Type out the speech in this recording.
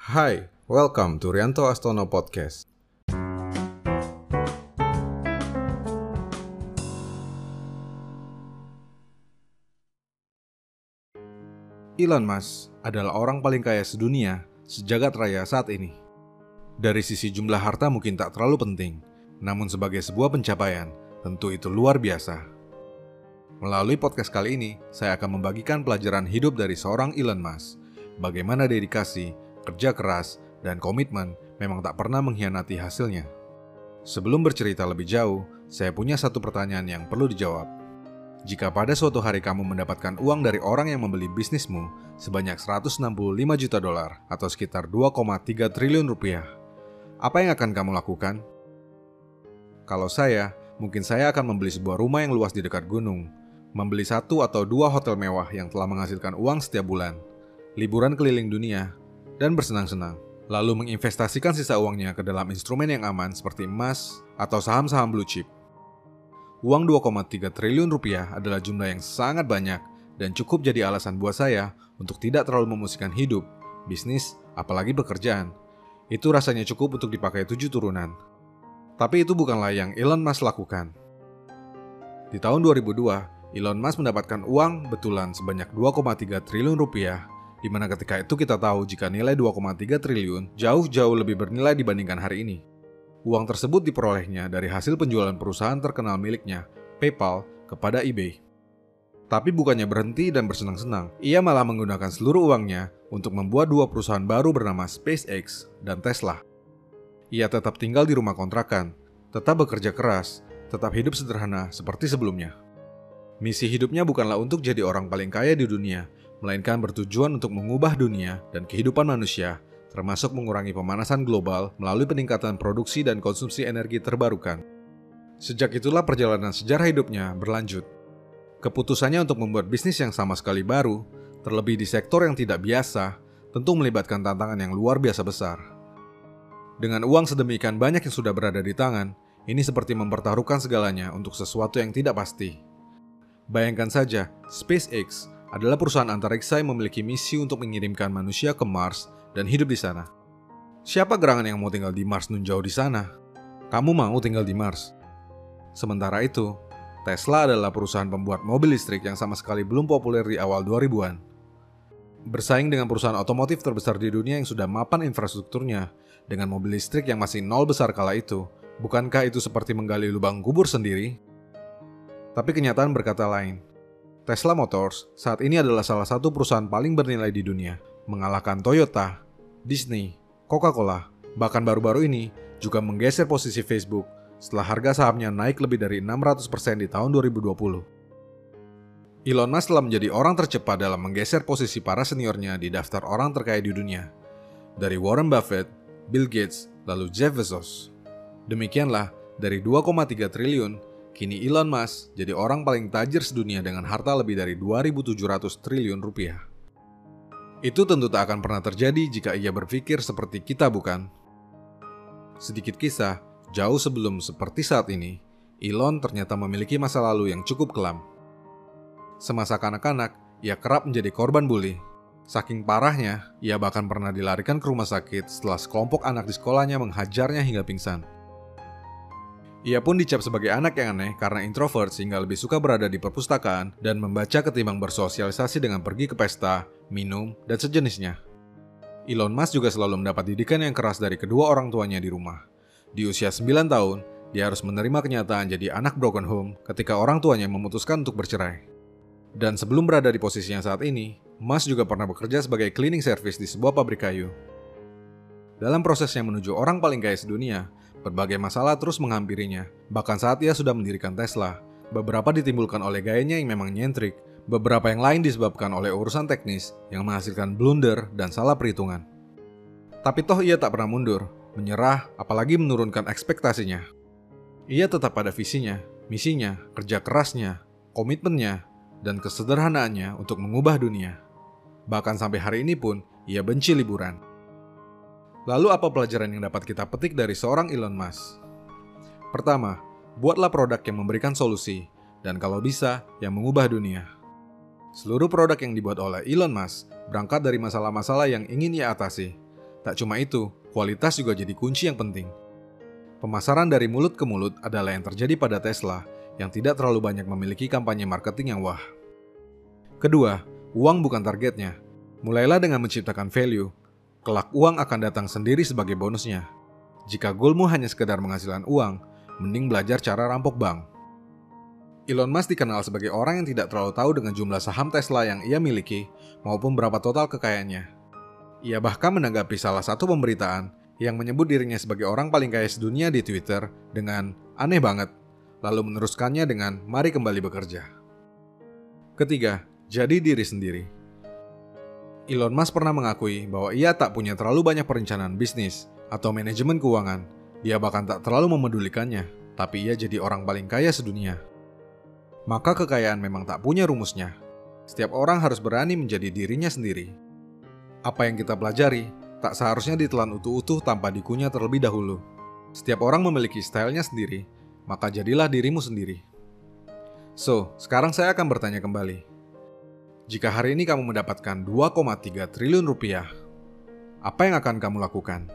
Hai, welcome to Rianto Astono Podcast. Elon Musk adalah orang paling kaya sedunia sejagat raya saat ini. Dari sisi jumlah harta mungkin tak terlalu penting, namun sebagai sebuah pencapaian, tentu itu luar biasa. Melalui podcast kali ini, saya akan membagikan pelajaran hidup dari seorang Elon Musk. Bagaimana dedikasi, kerja keras, dan komitmen memang tak pernah mengkhianati hasilnya. Sebelum bercerita lebih jauh, saya punya satu pertanyaan yang perlu dijawab. Jika pada suatu hari kamu mendapatkan uang dari orang yang membeli bisnismu sebanyak 165 juta dolar atau sekitar 2,3 triliun rupiah, apa yang akan kamu lakukan? Kalau saya, mungkin saya akan membeli sebuah rumah yang luas di dekat gunung, membeli satu atau dua hotel mewah yang telah menghasilkan uang setiap bulan, liburan keliling dunia, dan bersenang-senang. Lalu menginvestasikan sisa uangnya ke dalam instrumen yang aman seperti emas atau saham-saham blue chip. Uang 2,3 triliun rupiah adalah jumlah yang sangat banyak dan cukup jadi alasan buat saya untuk tidak terlalu memusikkan hidup, bisnis, apalagi pekerjaan. Itu rasanya cukup untuk dipakai tujuh turunan. Tapi itu bukanlah yang Elon Musk lakukan. Di tahun 2002, Elon Musk mendapatkan uang betulan sebanyak 2,3 triliun rupiah, di mana ketika itu kita tahu jika nilai 2,3 triliun jauh-jauh lebih bernilai dibandingkan hari ini. Uang tersebut diperolehnya dari hasil penjualan perusahaan terkenal miliknya, PayPal, kepada eBay. Tapi bukannya berhenti dan bersenang-senang, ia malah menggunakan seluruh uangnya untuk membuat dua perusahaan baru bernama SpaceX dan Tesla. Ia tetap tinggal di rumah kontrakan, tetap bekerja keras, tetap hidup sederhana seperti sebelumnya. Misi hidupnya bukanlah untuk jadi orang paling kaya di dunia, melainkan bertujuan untuk mengubah dunia dan kehidupan manusia termasuk mengurangi pemanasan global melalui peningkatan produksi dan konsumsi energi terbarukan. Sejak itulah perjalanan sejarah hidupnya berlanjut. Keputusannya untuk membuat bisnis yang sama sekali baru, terlebih di sektor yang tidak biasa, tentu melibatkan tantangan yang luar biasa besar. Dengan uang sedemikian banyak yang sudah berada di tangan, ini seperti mempertaruhkan segalanya untuk sesuatu yang tidak pasti. Bayangkan saja, SpaceX adalah perusahaan antariksa yang memiliki misi untuk mengirimkan manusia ke Mars dan hidup di sana. Siapa gerangan yang mau tinggal di Mars nun jauh di sana? Kamu mau tinggal di Mars? Sementara itu, Tesla adalah perusahaan pembuat mobil listrik yang sama sekali belum populer di awal 2000-an. Bersaing dengan perusahaan otomotif terbesar di dunia yang sudah mapan infrastrukturnya, dengan mobil listrik yang masih nol besar kala itu, bukankah itu seperti menggali lubang kubur sendiri? Tapi kenyataan berkata lain. Tesla Motors saat ini adalah salah satu perusahaan paling bernilai di dunia, mengalahkan Toyota, Disney, Coca-Cola, bahkan baru-baru ini juga menggeser posisi Facebook setelah harga sahamnya naik lebih dari 600% di tahun 2020. Elon Musk telah menjadi orang tercepat dalam menggeser posisi para seniornya di daftar orang terkaya di dunia. Dari Warren Buffett, Bill Gates, lalu Jeff Bezos. Demikianlah, dari 2,3 triliun, kini Elon Musk jadi orang paling tajir sedunia dengan harta lebih dari 2.700 triliun rupiah. Itu tentu tak akan pernah terjadi jika ia berpikir seperti kita, bukan? Sedikit kisah, jauh sebelum seperti saat ini, Elon ternyata memiliki masa lalu yang cukup kelam. Semasa kanak-kanak, ia kerap menjadi korban bully. Saking parahnya, ia bahkan pernah dilarikan ke rumah sakit setelah sekelompok anak di sekolahnya menghajarnya hingga pingsan. Ia pun dicap sebagai anak yang aneh karena introvert sehingga lebih suka berada di perpustakaan dan membaca ketimbang bersosialisasi dengan pergi ke pesta, minum, dan sejenisnya. Elon Musk juga selalu mendapat didikan yang keras dari kedua orang tuanya di rumah. Di usia 9 tahun, dia harus menerima kenyataan jadi anak broken home ketika orang tuanya memutuskan untuk bercerai. Dan sebelum berada di posisinya saat ini, Musk juga pernah bekerja sebagai cleaning service di sebuah pabrik kayu. Dalam prosesnya menuju orang paling kaya sedunia, Berbagai masalah terus menghampirinya, bahkan saat ia sudah mendirikan Tesla. Beberapa ditimbulkan oleh gayanya yang memang nyentrik, beberapa yang lain disebabkan oleh urusan teknis yang menghasilkan blunder dan salah perhitungan. Tapi toh ia tak pernah mundur, menyerah, apalagi menurunkan ekspektasinya. Ia tetap pada visinya, misinya, kerja kerasnya, komitmennya, dan kesederhanaannya untuk mengubah dunia. Bahkan sampai hari ini pun, ia benci liburan. Lalu apa pelajaran yang dapat kita petik dari seorang Elon Musk? Pertama, buatlah produk yang memberikan solusi, dan kalau bisa, yang mengubah dunia. Seluruh produk yang dibuat oleh Elon Musk berangkat dari masalah-masalah yang ingin ia atasi. Tak cuma itu, kualitas juga jadi kunci yang penting. Pemasaran dari mulut ke mulut adalah yang terjadi pada Tesla yang tidak terlalu banyak memiliki kampanye marketing yang wah. Kedua, uang bukan targetnya. Mulailah dengan menciptakan value. Kelak uang akan datang sendiri sebagai bonusnya. Jika goalmu hanya sekedar menghasilkan uang, mending belajar cara rampok bank. Elon Musk dikenal sebagai orang yang tidak terlalu tahu dengan jumlah saham Tesla yang ia miliki maupun berapa total kekayaannya. Ia bahkan menanggapi salah satu pemberitaan yang menyebut dirinya sebagai orang paling kaya sedunia di Twitter dengan aneh banget, lalu meneruskannya dengan mari kembali bekerja. Ketiga, jadi diri sendiri. Elon Musk pernah mengakui bahwa ia tak punya terlalu banyak perencanaan bisnis atau manajemen keuangan. Dia bahkan tak terlalu memedulikannya, tapi ia jadi orang paling kaya sedunia. Maka kekayaan memang tak punya rumusnya. Setiap orang harus berani menjadi dirinya sendiri. Apa yang kita pelajari tak seharusnya ditelan utuh-utuh tanpa dikunyah terlebih dahulu. Setiap orang memiliki stylenya sendiri, maka jadilah dirimu sendiri. So, sekarang saya akan bertanya kembali. Jika hari ini kamu mendapatkan 2,3 triliun rupiah, apa yang akan kamu lakukan?